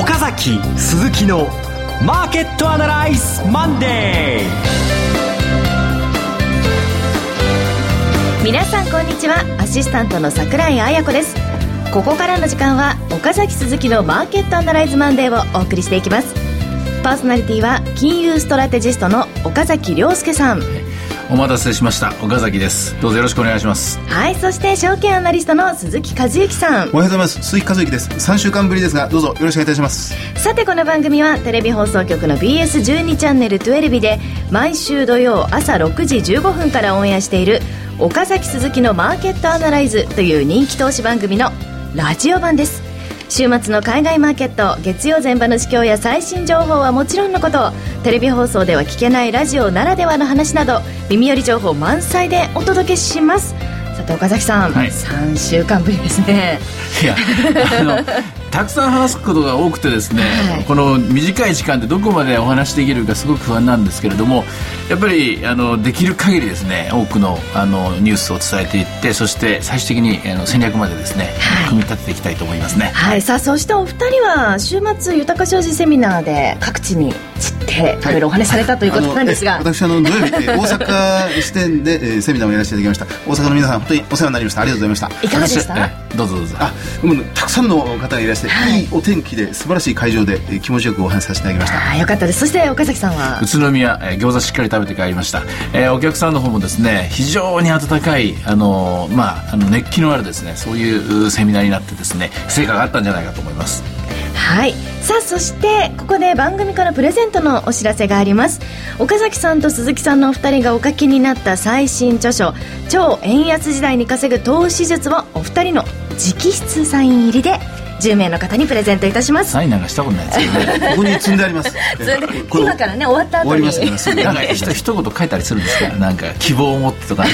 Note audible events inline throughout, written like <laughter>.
岡崎鈴木のマーケットアナライズマンデー皆さんこんにちは。アシスタントの桜井彩子です。ここからの時間は岡崎鈴木のマーケットアナライズマンデーをお送りしていきます。パーソナリティは金融ストラテジストの岡崎亮介さん。お待たせしました。岡崎です。どうぞよろしくお願いします。はいそして証券アナリストの鈴木和之さん。おはようございます。鈴木和之です。3週間ぶりですがどうぞよろしくお願いいたします。さてこの番組はテレビ放送局の BS12 チャンネル12で毎週土曜朝6時15分からオンエアしている岡崎鈴木のマーケットアナライズという人気投資番組のラジオ版です週末の海外マーケット月曜前場の市況や最新情報はもちろんのこと。テレビ放送では聞けないラジオならではの話など耳寄り情報満載でお届けします。さて岡崎さん、はい、3週間ぶりですね。いやあの <laughs> たくさん話すことが多くてですね、はい、この短い時間でどこまでお話できるかすごく不安なんですけれどもやっぱりあのできる限りですね多くのあのニュースを伝えていってそして最終的にあの戦略までですね、はい、組み立てていきたいと思いますね、はい、さあそしてお二人は週末豊か商事セミナーで各地に散ってい。ろいろお話しされたということなんですが、私あの土曜日 <laughs> 大阪支店で、えー、セミナーをやらせていただきました。大阪の皆さん本当にお世話になりました。ありがとうございました。いかがでした？どうぞどうぞ。あもうたくさんの方がいらして、はい、いいお天気で素晴らしい会場で、えー、気持ちよくお話しさせていただきました。あよかったです。そして岡崎さんは？宇都宮、えー、餃子しっかり食べて帰りました、えー、お客さんの方もですね非常に温かいあのー、まああの熱気のあるですねそういうセミナーになってですね成果があったんじゃないかと思います。はい。さあそしてここで番組からプレゼントのお知らせがあります。岡崎さんと鈴木さんのお二人がお書きになった最新著書「超円安時代に稼ぐ投資術」をお二人の直筆サイン入りで10名の方にプレゼントいたします。サインなんかしたことないですけどね。<laughs> ここに積んであります。今からね終わった後に。終わりますなんか一 <laughs> 一言書いたりするんですか？なんか希望を持ってとか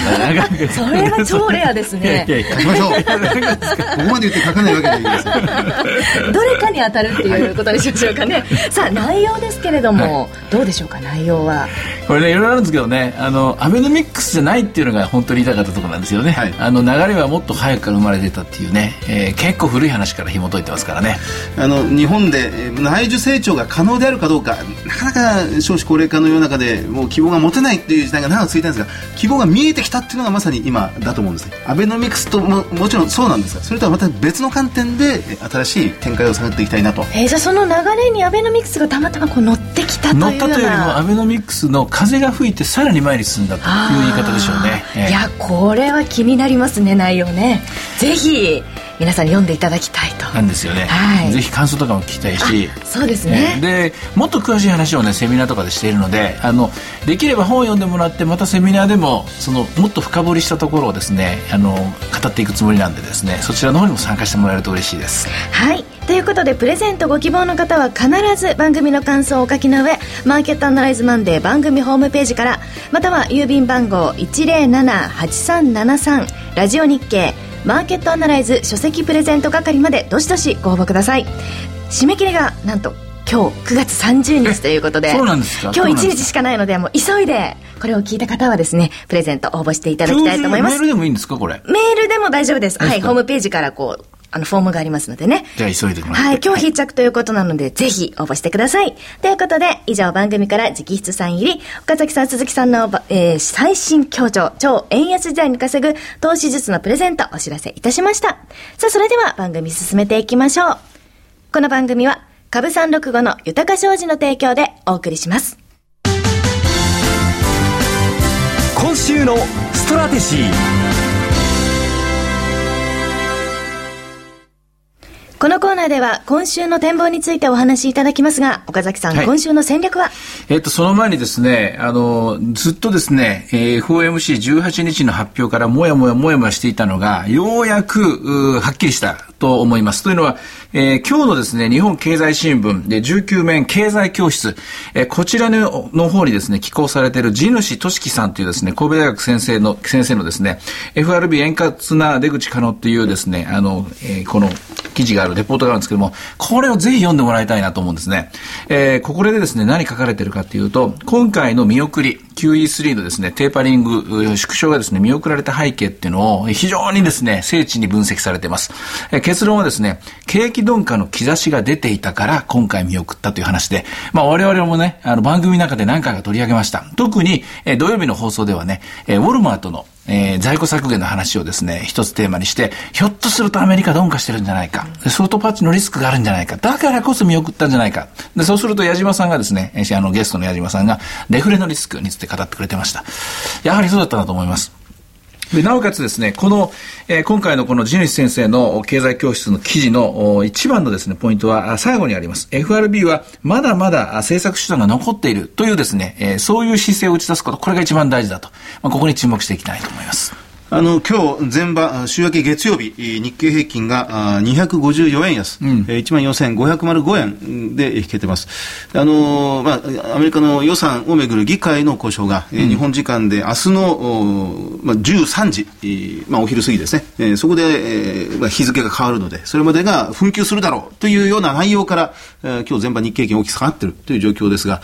それは超レアですね。<laughs> いやいや書きましょう。ここまで言って書かないわけでいいですどれかに当たるっていうことにしましょうかね。さあ内容ですけれども、はい、どうでしょうか内容はこれねいろいろあるんですけどねあのアベノミックスじゃないっていうのが本当に言いたかったところなんですよね、はい、あの流れはもっと早くから生まれてたっていうね、えー、結構古い話から紐解いてますからね。あの日本で内需成長が可能であるかどうかなかなか少子高齢化の世の中でもう希望が持てないっていう時代が長く続いたんですが希望が見えてきたっていうのがまさに今だと思うんですねアベノミクスとももちろんそうなんですがそれとはまた別の観点で新しい展開を探っていきたいなと、えー、じゃあその流れにアベノミクスがたまたまこう乗ってきたという乗ったというよりもアベノミクスの風が吹いてさらに前に進んだという言い方でしょうね、えー、いやこれは気になりますね内容ね。ぜひ皆さんに読んでいただきたいと。なんですよね、はい、ぜひ感想とかも聞きたいし。そうですね、でもっと詳しい話をねセミナーとかでしているのであのできれば本を読んでもらってまたセミナーでもそのもっと深掘りしたところをですねあの語っていくつもりなんでですねそちらの方にも参加してもらえると嬉しいです。はい。ということでプレゼントご希望の方は必ず番組の感想をお書きの上マーケットアナライズマンデー番組ホームページからまたは郵便番号107-8373ラジオ日経マーケットアナライズ書籍プレゼント係までどしどしご応募ください。締め切りがなんと今日9月30日ということでそうなんですか？今日1日しかないのでもう急いでこれを聞いた方はですねプレゼント応募していただきたいと思います。メールでもいいんですかこれ？メールでも大丈夫です。はいホームページからこうあの、フォームがありますのでね。じゃあ急いでもらはい、今日必着ということなので、ぜひ応募してください。ということで、以上番組から直筆さん入り、岡崎さん、鈴木さんの、えー、最新協調、超円安時代に稼ぐ投資術のプレゼントお知らせいたしました。さあ、それでは番組進めていきましょう。この番組は、株三六五の豊か商事の提供でお送りします。今週のストラテジー。このコーナーでは今週の展望についてお話しいただきますが、岡崎さん、はい、今週の戦略は？えっと、その前にですね、あの、ずっとですね、えー、FOMC18 日の発表からもやもやもやもやしていたのが、ようやく、はっきりしたと思います。というのは、えー、今日のですね、日本経済新聞で19面経済教室、えー、こちらのの方にですね、寄稿されている地主俊樹さんというですね、神戸大学先生の、先生のですね、FRB 円滑な出口可能っていうですね、あの、えー、この記事がある、レポートがあるんですけども、これをぜひ読んでもらいたいなと思うんですね。えー、ここでですね、何書かれてるかっていうと、今回の見送り、QE3 のですね、テーパリング、縮小がですね、見送られた背景っていうのを非常にですね、精緻に分析されています。えー、結論はですね、景気鈍化の兆しが出ていたから今回見送ったという話で、まあ我々もね、あの番組の中で何回か取り上げました。特に、え、土曜日の放送ではね、え、ウォルマートのえー、在庫削減の話をですね、一つテーマにして、ひょっとするとアメリカ鈍化してるんじゃないか、ソフトパッチのリスクがあるんじゃないか、だからこそ見送ったんじゃないか。で、そうすると矢島さんがですね、あのゲストの矢島さんが、デフレのリスクについて語ってくれてました。やはりそうだったなと思います。でなおかつですね、この、えー、今回のこの地主先生の経済教室の記事の一番のですね、ポイントは最後にあります。FRB はまだまだ政策手段が残っているというですね、えー、そういう姿勢を打ち出すこと、これが一番大事だと。まあ、ここに注目していきたいと思います。あの今日前場、週明け月曜日、日経平均が254円安、うん、1万4505円で引けてます。あのまあ、アメリカの予算をめぐる議会の交渉が、うん、日本時間で明日の、まあ、13時、まあ、お昼過ぎですね、えー、そこで、えーまあ、日付が変わるので、それまでが紛糾するだろうというような内容から、えー、今日前場日経平均大きく下がっているという状況ですが、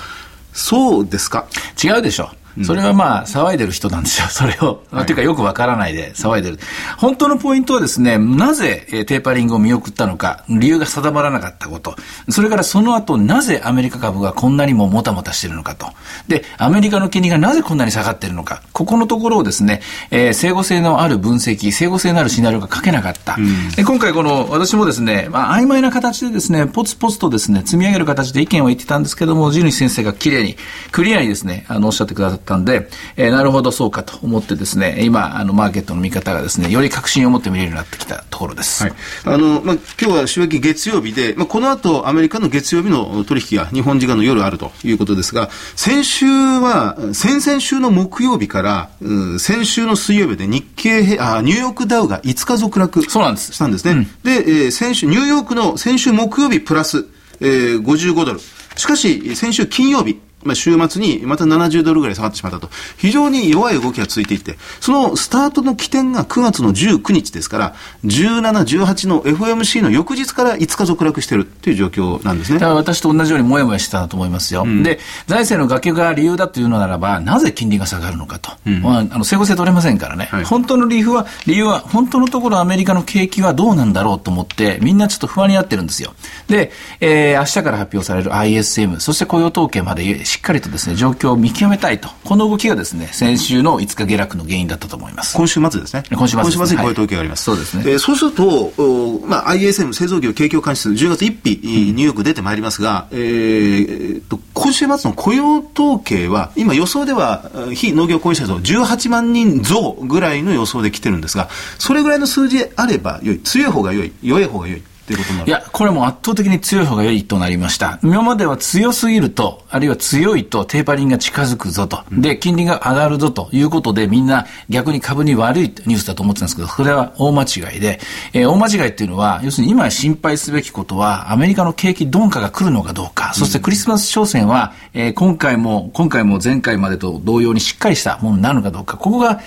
そうですか？違うでしょう。それはまあ、騒いでる人なんですよ。<laughs> それを。はい、というか、よくわからないで騒いでる。本当のポイントはですね、なぜ、えテーパリングを見送ったのか、理由が定まらなかったこと。それからその後、なぜアメリカ株がこんなにももたもたしてるのかと。で、アメリカの金利がなぜこんなに下がってるのか。ここのところをですね、えー、整合性のある分析、整合性のあるシナリオが書けなかった。うん、で今回この、私もですね、まあ、曖昧な形でですね、ポツポツとですね、積み上げる形で意見を言ってたんですけども、地主先生が綺麗に、クリアにですね、あの、おっしゃってくださったんで、えー、なるほどそうかと思ってですね、今、あの、マーケットの見方がですね、より確信を持って見れるようになってきたところです。はい。あの、まあ、今日は週明け月曜日で、まあ、この後、アメリカの月曜日の取引が日本時間の夜あるということですが、先週は、先々週の木曜日から、うん、先週の水曜日で日経あ、ニューヨークダウが5日続落そうなんです。したんですね。うん、で、えー、先週、ニューヨークの先週木曜日プラス、えー、55ドル。しかし、先週金曜日、まあ、週末にまた70ドルぐらい下がってしまったと。非常に弱い動きが続いていて、そのスタートの起点が9月の19日ですから、17、18の FOMC の翌日から5日続落しているという状況なんですね。だから私と同じようにもやもやしてたと思いますよ。うん、で、財政の崖が理由だというのならば、なぜ金利が下がるのかと。うん、まあ、あの、整合性取れませんからね。はい、本当の理由は、理由は、本当のところアメリカの景気はどうなんだろうと思って、みんなちょっと不安になってるんですよ。で、えー、明日から発表される ISM、そして雇用統計までしっかりとですね、状況を見極めたいと。この動きがですね、先週の5日下落の原因だったと思います。今週末ですね。今週末、ね、今週末にこういう統計があります。はい、そうですね。えー、そうすると、まあ、ISM 製造業景況監視数10月1日、うん、ニューヨーク出てまいりますが、えー、と今週末の雇用統計は、今予想では非農業雇用者数18万人増ぐらいの予想で来てるんですが、それぐらいの数字あれば良い、強い方が良い、弱い方が良い。いうことになる。いや、これも圧倒的に強い方が良いとなりました。今までは強すぎると、あるいは強いとテーパリングが近づくぞと、で、金利が上がるぞと。いうことで、みんな逆に株に悪いニュースだと思ってたんですけど、それは大間違いで、えー、大間違いっていうのは、要するに今心配すべきことは、アメリカの景気鈍化が来るのかどうか、そしてクリスマス商戦は、えー、今回も、今回も前回までと同様にしっかりしたものになるのかどうか、ここが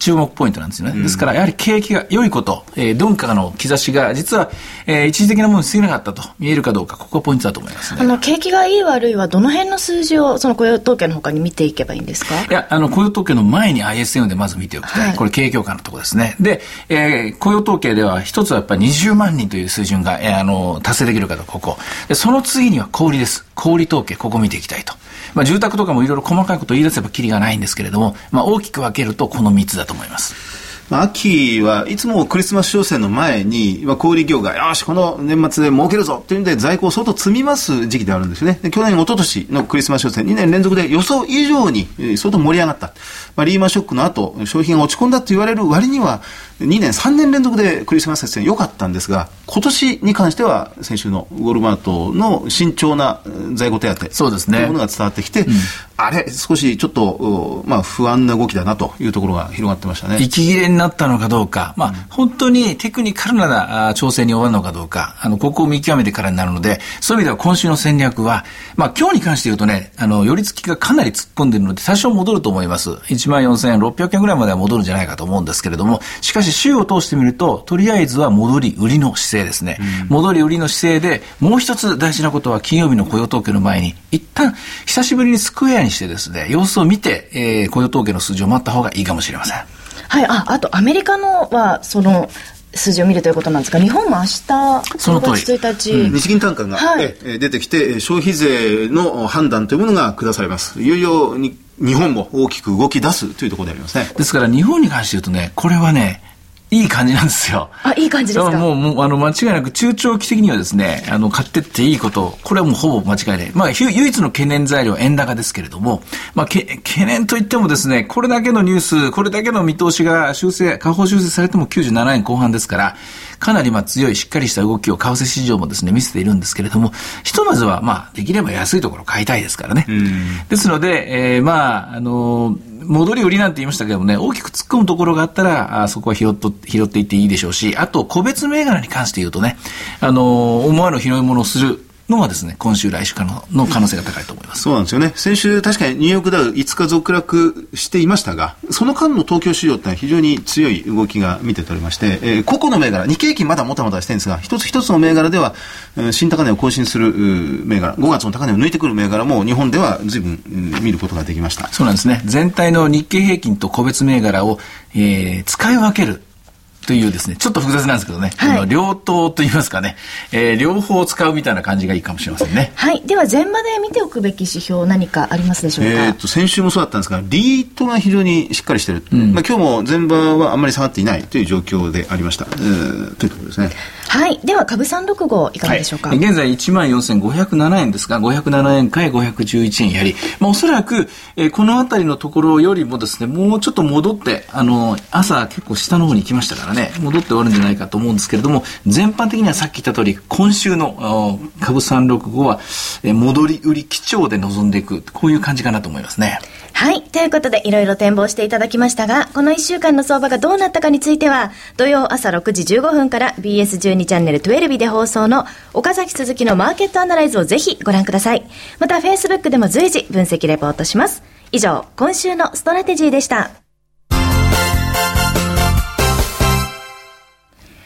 注目ポイントなんですよね。ですから、やはり景気が良いこと、えー、鈍化の兆しが、実は、えー、一時的なものに過ぎなかったと見えるかどうか、ここがポイントだと思いますね。あの、景気がいい悪いは、どの辺の数字を、その雇用統計のほかに見ていけばいいんですか？いや、あの、雇用統計の前に ISM でまず見ておきたい。はい、これ、景況感のところですね。で、えー、雇用統計では、一つはやっぱり20万人という水準が、えー、あの、達成できるかと、ここ。で、その次には小売です。小売統計、ここ見ていきたいと。まあ、住宅とかもいろいろ細かいことを言い出せばきりがないんですけれども、まあ、大きく分けるとこの3つだと思います。まあ、秋はいつもクリスマス商戦の前に、まあ、小売業が、よし、この年末で儲けるぞっていうんで、在庫を相当積みます時期であるんですよね。で去年、一昨年のクリスマス商戦、2年連続で予想以上に相当盛り上がった。まあ、リーマンショックの後、商品が落ち込んだと言われる割には、2年、3年連続でクリスマス節戦良かったんですが、今年に関しては、先週のウォルマートの慎重な在庫手当、そうですね。というものが伝わってきて、うん、あれ、少しちょっと、まあ、不安な動きだなというところが広がってましたね。息切れになったのかどうか、まあ、本当にテクニカルな調整に終わるのかどうか、あの、ここを見極めてからになるので、そういう意味では今週の戦略は、まあ、今日に関して言うとね、あの、寄り付きがかなり突っ込んでるので、多少戻ると思います。14,600円ぐらいまでは戻るんじゃないかと思うんですけれども、しかし週を通してみると、とりあえずは戻り売りの姿勢ですね。うん、戻り売りの姿勢で、もう一つ大事なことは金曜日の雇用統計の前に、一旦、久しぶりにスクエアにしてですね、様子を見て、えー、雇用統計の数字を待った方がいいかもしれません。はい、あ、あとアメリカのは、その、数字を見るということなんですが、日本も明日、その通り1日、うん、日銀単価が、はい、え出てきて、消費税の判断というものが下されます。いよいよに日本も大きく動き出すというところでありますね。ですから日本に関して言うとね、これはね、いい感じなんですよ。あ、いい感じですか？もう、もう、あの、間違いなく中長期的にはですね、あの、買ってっていいこと、これはもうほぼ間違いない。まあ、唯一の懸念材料は円高ですけれども、まあ、け、懸念といってもですね、これだけのニュース、これだけの見通しが修正、下方修正されても97円後半ですから、かなりまあ強いしっかりした動きを為替市場もですね、見せているんですけれども、ひとまずはまあ、できれば安いところ買いたいですからね。ですので、えー、まあ、あのー戻り売りなんて言いましたけどもね、大きく突っ込むところがあったら、あそこは拾っと拾っていっていいでしょうし、あと、個別銘柄に関して言うとね、あの、思わぬ拾い物をするのがですね、今週来週かのの可能性が高いと思います。そうなんですよね。先週確かにニューヨークダウ5日続落していましたが、その間の東京市場ってのは非常に強い動きが見て取れまして、えー、個々の銘柄、日経平均まだもたもたしてるんですが、一つ一つの銘柄では、新高値を更新する銘柄、5月の高値を抜いてくる銘柄も日本では随分、見ることができました。そうなんですね。全体の日経平均と個別銘柄を、えー、使い分けるというですね、ちょっと複雑なんですけどね、はい、両党といいますかね、えー、両方使うみたいな感じがいいかもしれませんね。はい。では、全場で見ておくべき指標、何かありますでしょうか？えっ、と、先週もそうだったんですが、リートが非常にしっかりしてる。うん、まあ、今日も全場はあんまり下がっていないという状況でありました。えー、というところですね。はい。では、株三六五いかがでしょうか？はい、現在1万4507円ですが、507円から511円やり、まあ、おそらく、えー、この辺りのところよりもですね、もうちょっと戻って、あの、朝結構下の方に行きましたからね、戻って終わるんじゃないかと思うんですけれども、全般的にはさっき言った通り、今週の株365は、えー、戻り売り基調で臨んでいく、こういう感じかなと思いますね。はい。ということで、いろいろ展望していただきましたが、この1週間の相場がどうなったかについては、土曜朝6時15分から BS12 チャンネル12で放送の岡崎鈴木のマーケットアナライズをぜひご覧ください。また、Facebook でも随時分析レポートします。以上、今週のストラテジーでした。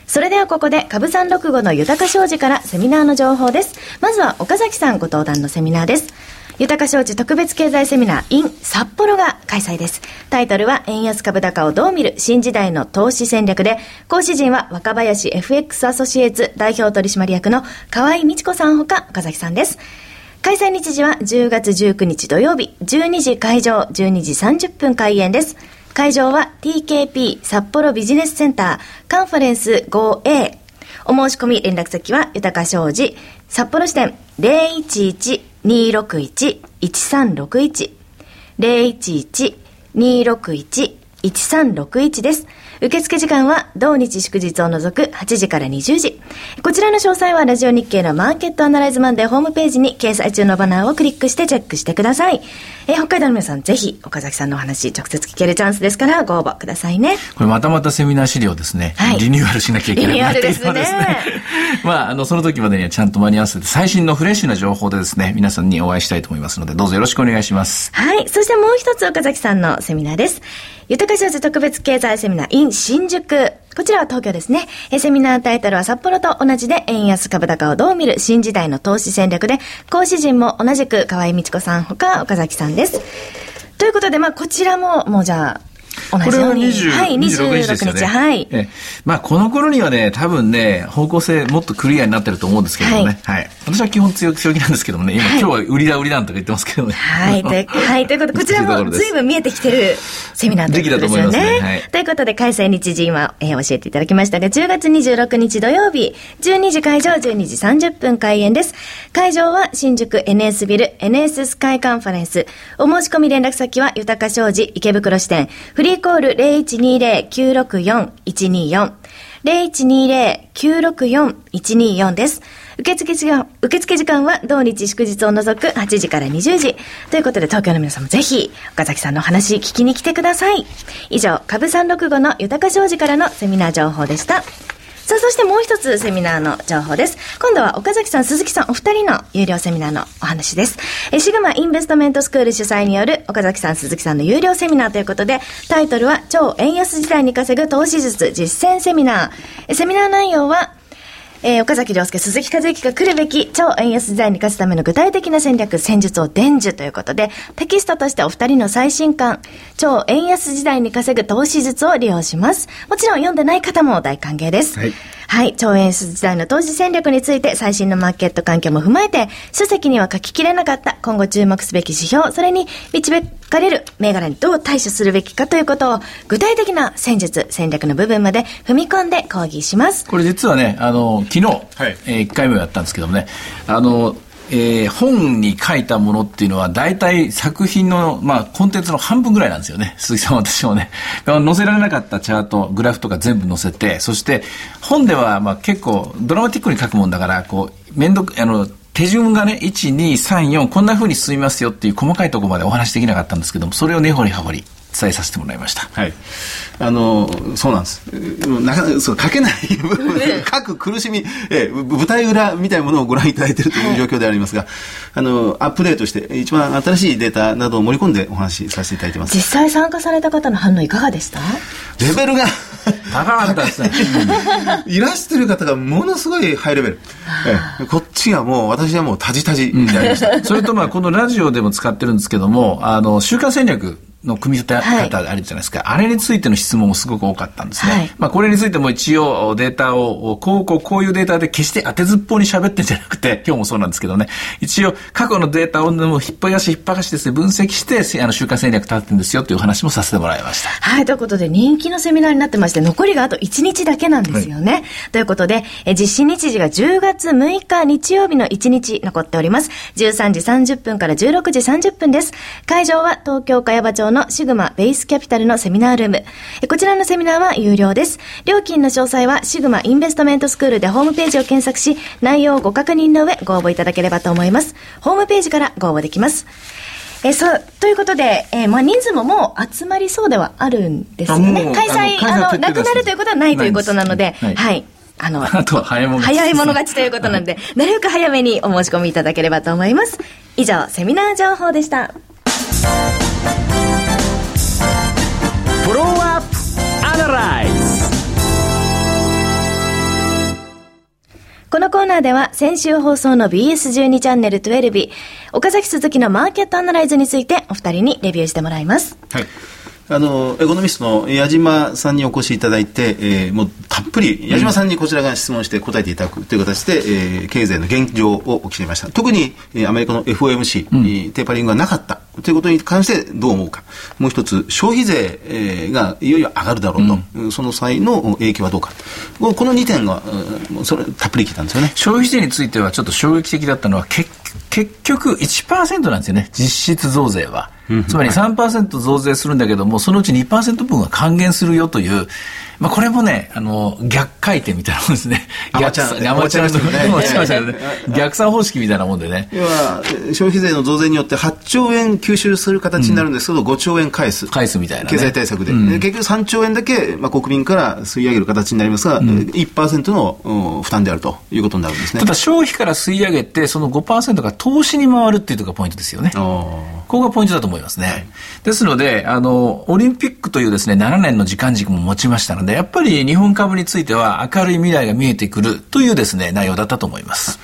それではここで、株三六五の豊か商事からセミナーの情報です。まずは岡崎さんご登壇のセミナーです。豊か商事特別経済セミナー in 札幌が開催です。タイトルは円安株高をどう見る新時代の投資戦略で、講師陣は若林 FX アソシエイツ代表取締役の河合美智子さんほか岡崎さんです。開催日時は10月19日土曜日、12時会場、12時30分開演です。会場は TKP 札幌ビジネスセンターカンファレンス 5A。お申し込み連絡先は豊か商事札幌支店011 011-261-1361 011-261-1361です。受付時間は同日祝日を除く8時から20時。こちらの詳細はラジオ日経のマーケットアナライズマンデーホームページに掲載中のバナーをクリックしてチェックしてください。えー、北海道の皆さんぜひ岡崎さんのお話直接聞けるチャンスですからご応募くださいね。これまたまたセミナー資料ですね。はい、リニューアルしなきゃいけないなっていうのですね。<laughs> まあ、あの、その時までにはちゃんと間に合わせて最新のフレッシュな情報でですね、皆さんにお会いしたいと思いますので、どうぞよろしくお願いします。はい。そしてもう一つ岡崎さんのセミナーです。豊か商事特別経済セミナー in 新宿。こちらは東京ですね。セミナータイトルは札幌と同じで円安株高をどう見る新時代の投資戦略で、講師陣も同じく河合美智子さんほか岡崎さんです。ということで、まあこちらももうじゃあ、同じように。はい、26日ですよね。はい。まあ、この頃にはね、多分ね、方向性もっとクリアになってると思うんですけどね。はい。はい、私は基本強気強気なんですけどもね、今、はい、今日は売りだ売りだとか言ってますけどね。はい。で、<laughs> はい。ということで、こちらも随分見えてきてるセミナーということですよね。ねはい、ということで、開催日時今、えー、教えていただきましたが、10月26日土曜日、12時会場、12時30分開演です。会場は新宿 NS ビル NS スカイカンファレンス。お申し込み連絡先は、豊か商事池袋支店。フリーコール0120-964-124。0120-964-124です。受付時間、受付時間は同日祝日を除く8時から20時。ということで、東京の皆さんもぜひ、岡崎さんの話聞きに来てください。以上、株365の豊か商事からのセミナー情報でした。さあ、そしてもう一つセミナーの情報です。今度は岡崎さん、鈴木さん、お二人の有料セミナーのお話です。えシグマインベストメントスクール主催による岡崎さん、鈴木さんの有料セミナーということで、タイトルは超円安時代に稼ぐ投資術実践セミナー。セミナー内容は、えー、岡崎亮介、鈴木和之が来るべき超円安時代に勝つための具体的な戦略、戦術を伝授ということで、テキストとしてお二人の最新刊、超円安時代に稼ぐ投資術を利用します。もちろん読んでない方も大歓迎です。はいはい。超円安時代の投資戦略について最新のマーケット環境も踏まえて、書籍には書ききれなかった今後注目すべき指標、それに導かれる銘柄にどう対処するべきかということを、具体的な戦術、戦略の部分まで踏み込んで講義します。これ実はね、あの、昨日、はい、えー、1回目をやったんですけどもね、あの、えー、本に書いたものっていうのは大体作品の、まあ、コンテンツの半分ぐらいなんですよね。鈴木さん私もね。<laughs> 載せられなかったチャート、グラフとか全部載せて、そして本ではまあ結構ドラマティックに書くもんだから、こう、めんどく、あの、手順がね、1、2、3、4、こんな風に進みますよっていう細かいところまでお話できなかったんですけども、それを根掘り葉掘り伝えさせてもらいました。はい。あの、そうなんです。なかなか、そう、書けない、書く苦しみ、え舞台裏みたいなものをご覧いただいているという状況でありますが、あの、アップデートして、一番新しいデータなどを盛り込んでお話しさせていただいてます。実際参加された方の反応いかがでした？レベルが高かったですね。いらしてる方がものすごいハイレベル。えこっちがもう、私はもうタジタジになりました。<laughs> それとまあ、このラジオでも使ってるんですけども、あの、週間戦略、の組み立て方あるじゃないですか、はい、あれについての質問もすごく多かったんですね。はい、まあこれについても一応データを、こうこうこういうデータで決して当てずっぽうに喋ってんじゃなくて、今日もそうなんですけどね、一応過去のデータをも引っ張り出し引っ張り出しですね、分析して、あの週間戦略立ってるんですよという話もさせてもらいました。はい、ということで人気のセミナーになってまして、残りがあと1日だけなんですよね。はい、ということで、え実施日時が10月6日日曜日の1日残っております。13時30分から16時30分です。会場は東京茅場町のシグマベイイスキャピタルのセミナールーム。こちらのセミナーは有料です。料金の詳細はシグマインベストメントスクールでホームページを検索し、内容をご確認の上ご応募いただければと思います。ホームページからご応募できます。えそう、ということで、えー、まあ人数ももう集まりそうではあるんですよね。開催、あの、なくなるということはないということなので、はい、はい。あの、<laughs> あと早いも早い者勝ちということなので、なるべく早めにお申し込みいただければと思います。以上、セミナー情報でした。フォローアップアナライズこのコーナーでは先週放送の BS12 チャンネル12日、岡崎鈴木のマーケットアナライズについてお二人にレビューしてもらいます。はい。あのエコノミストの矢島さんにお越しいただいて、えー、もうたっぷり矢島さんにこちらが質問して答えていただくという形で、えー、経済の現状をお聞きしました。特に、えー、アメリカの FOMC、うん、テーパリングがなかったということに関してどう思うか。もう一つ消費税、えー、がいよいよ上がるだろうと、うん、その際の影響はどうか。この2点が、うん、それたっぷり聞いたんですよね。消費税についてはちょっと衝撃的だったのは結結局1%なんですよね実質増税は。つまり3%増税するんだけども、そのうち2%分は還元するよという、まあ、これもね、あの、逆回転みたいなもんですね。逆算、アマチュアの、ね、<laughs> 逆算方式みたいなもんでね。要は、消費税の増税によって8兆円吸収する形になるんですけど、うん、5兆円返す。返すみたいな、ね、経済対策で。うん、結局3兆円だけ、まあ、国民から吸い上げる形になりますが、うん、1%の負担であるということになるんですね。ただ消費から吸い上げて、その5%が投資に回るっていうところがポイントですよね。ここがポイントだと思いますね。はい、ですので、あの、オリンピックというですね、7年の時間軸も持ちましたので、やっぱり日本本株については明るい未来が見えてくるというですね、内容だったと思います。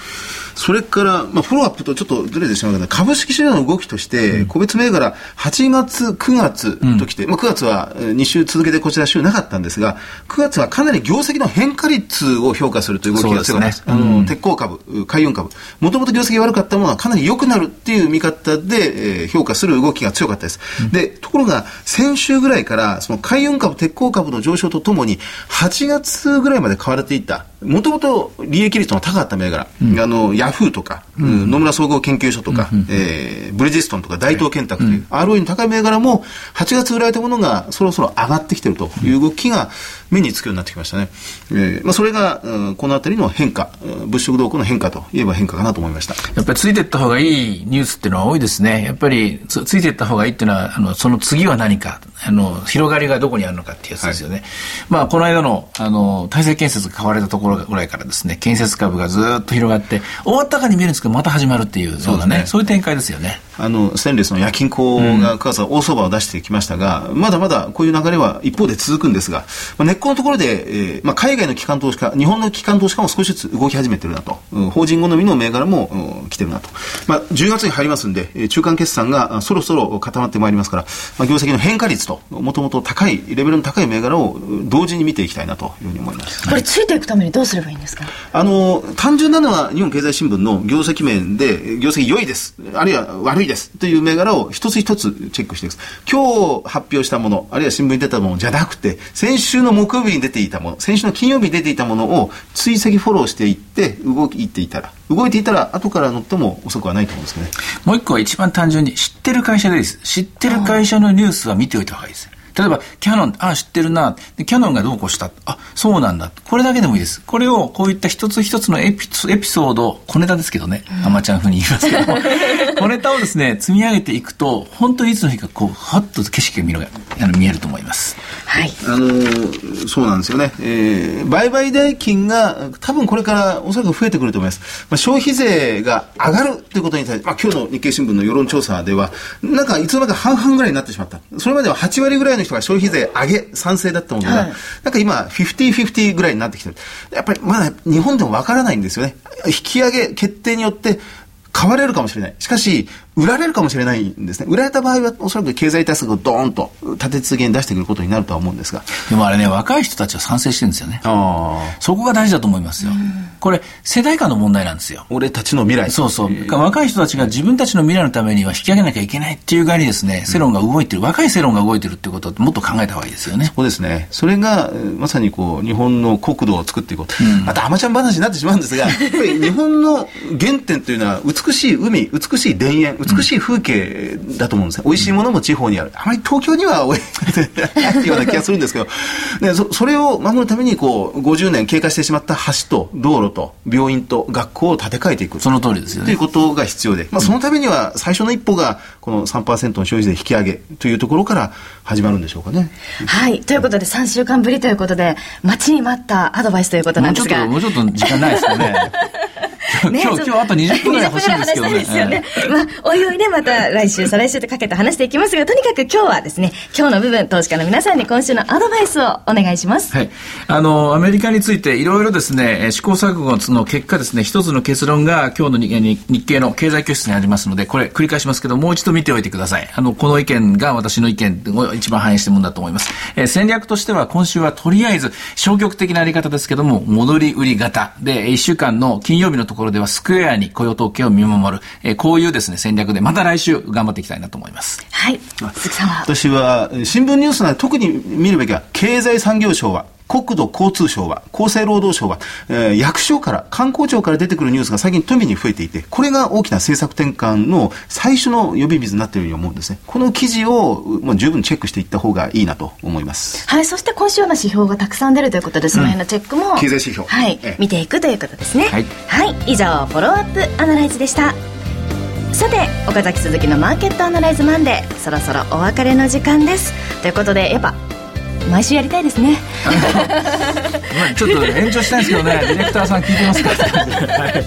それから、まあ、フォローアップとちょっとずれてしまうけど、株式市場の動きとして、個別銘柄、8月、9月ときて、うん、まあ、9月は2週続けてこちら週なかったんですが、9月はかなり業績の変化率を評価するという動きが強かった。です。すね、あの、鉄鋼株、海運株、もともと業績悪かったものはかなり良くなるっていう見方で、えー、評価する動きが強かったです。うん、で、ところが、先週ぐらいから、その海運株、鉄鋼株の上昇とともに、8月ぐらいまで買われていた、もともと利益率の高かった銘柄、うん、あの、ヤヤフーとか、野村総合研究所とか、えーブリヂストンとか大東建託という ROE の高い銘柄も8月売られたものがそろそろ上がってきてるという動きが目につくようになってきましたね。えーまあ、それが、うんこのあたりの変化、うん物色動向の変化といえば変化かなと思いました。やっぱりついていった方がいいニュースっていうのは多いですね。やっぱりつついていった方がいいっていうのは、あの、その次は何か、あの、広がりがどこにあるのかっていうやつですよね。まあ、この間の、あの、大成建設が買われたところぐらいからですね、建設株がずっと広がって、終わったかに見えるんですけど、また始まるっていうようなね、そうですねそういう展開ですよね。あの、ステンレスの夜勤工が9月は大相場を出してきましたが、まだまだこういう流れは一方で続くんですが、まあ、根っこのところで、えーまあ、海外の機関投資家、日本の機関投資家も少しずつ動き始めてるなと、うん法人好みの銘柄も、うん来てるなと。まあ、10月に入りますんで、えー中間決算があそろそろ固まってまいりますから、まあ、業績の変化率と、もともと高い、レベルの高い銘柄をうん同時に見ていきたいなというふうに思います。これついていくためにどうすればいいんですか？あの、単純なのは日本経済新聞の業績面で、業績良いです、あるいは悪いですという銘柄を一つ一つチェックしていく。今日発表したもの、あるいは新聞に出たものじゃなくて、先週の木曜日に出ていたもの、先週の金曜日に出ていたものを追跡フォローしていって、動いていたら、動いていたら後から乗っても遅くはないと思うんですけどね。もう一個は一番単純に知ってる会社でいいです。知ってる会社のニュースは見ておいた方がいいです。例えば、キャノン、あ、知ってるな。でキャノンがどうこうした？あ、そうなんだ。これだけでもいいです。これを、こういった一つ一つのエピエピソード、小ネタですけどね。アマちゃん風に言いますけども。<laughs> 小ネタをですね、積み上げていくと、本当にいつの日か、こう、はっと景色が見るあの見えると思います。はいあのーそうなんですよね。えー売買代金が多分これからおそらく増えてくると思います。まあ、消費税が上がるということに対して、まあ、今日の日経新聞の世論調査では、なんかいつの間にか半々ぐらいになってしまった。それまでは8割ぐらいの人が消費税上げ、賛成だったものが、はいなんか今、50-50ぐらいになってきてる。やっぱりまだ日本でもわからないんですよね。引き上げ決定によって、買われるかもしれない。しかし、売られるかもしれないんですね。売られた場合は、おそらく経済対策をドーンと立て続けに出してくることになるとは思うんですが。でもあれね、若い人たちは賛成してるんですよね。ああ。そこが大事だと思いますよ。これ、世代間の問題なんですよ。俺たちの未来。そうそう。若い人たちが自分たちの未来のためには引き上げなきゃいけないっていう側にですね、世論が動いてる、若い世論が動いてるってことをもっと考えた方がいいですよね。そうですね。それが、えーまさにこう、日本の国土を作っていこうと。また、アマちゃん話になってしまうんですが、やっぱり日本の原点というのは、美しい海、美しい田園、美しい風景だと思うんですね。美味しいものも地方にある。あまり東京には多い <laughs> ないような気がするんですけど、ね、そそれを守るために、こう、50年経過してしまった橋と道路と病院と学校を建て替えていく。その通りですよねという。ことが必要で、まあ、そのためには最初の一歩がこの3%の消費税引き上げというところから始まるんでしょうかね。はいということで3週間ぶりということで待ちに待ったアドバイスということなもうちょっと、んですがもうちょっと時間ないですかね。<laughs> 今日、今日、今日あと20分ぐらい欲しいんですけど20分ぐらい話したいね。ですよね。まあ、おいおいね、また来週、再来週とかけて話していきますが、とにかく今日はですね、今日の部分、投資家の皆さんに今週のアドバイスをお願いします。はい。あの、アメリカについていろいろですね、えー試行錯誤の結果ですね、一つの結論が今日の日経の経済教室にありますので、これ繰り返しますけど、もう一度見ておいてください。あの、この意見が私の意見を一番反映してるものだと思います。えー戦略としては今週はとりあえず消極的なあり方ですけども、戻り売り型で、一週間の金曜日のところではスクエアに雇用統計を見守る、えーこういうですね、戦略で、また来週頑張っていきたいなと思います。はい。鈴木さんは？私は新聞ニュースなら特に見るべきは経済産業省は国土交通省は、厚生労働省は、えー役所から、観光庁から出てくるニュースが最近富に増えていて、これが大きな政策転換の最初の呼び水になっているように思うんですね。この記事を、まあ、十分チェックしていった方がいいなと思います。はい、そして今週は指標がたくさん出るということで、その辺のチェックも、経済指標はいええ、見ていくということですね。はいはい、以上、フォローアップアナライズでした。さて、岡崎鈴木のマーケットアナライズマンデー、そろそろお別れの時間です。ということで、やっぱ、毎週やりたいですね。<laughs> まあちょっと延長したいんですけどね、<laughs> ディレクターさん聞いてますかはい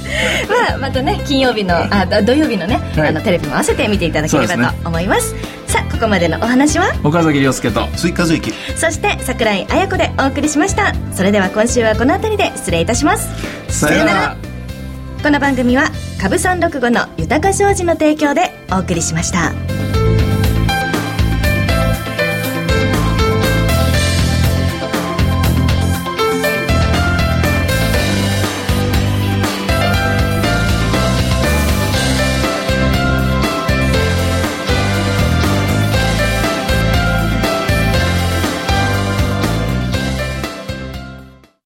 <laughs> まあ、またね金曜日のあど土曜日のね、はい。あのテレビも合わせて見ていただければと思います。さあここまでのお話は？岡崎亮介と。追加随記。そして桜井彩子でお送りしました。それでは今週はこの辺りで失礼いたします。さよなら。この番組は株三六五の豊か商事の提供でお送りしました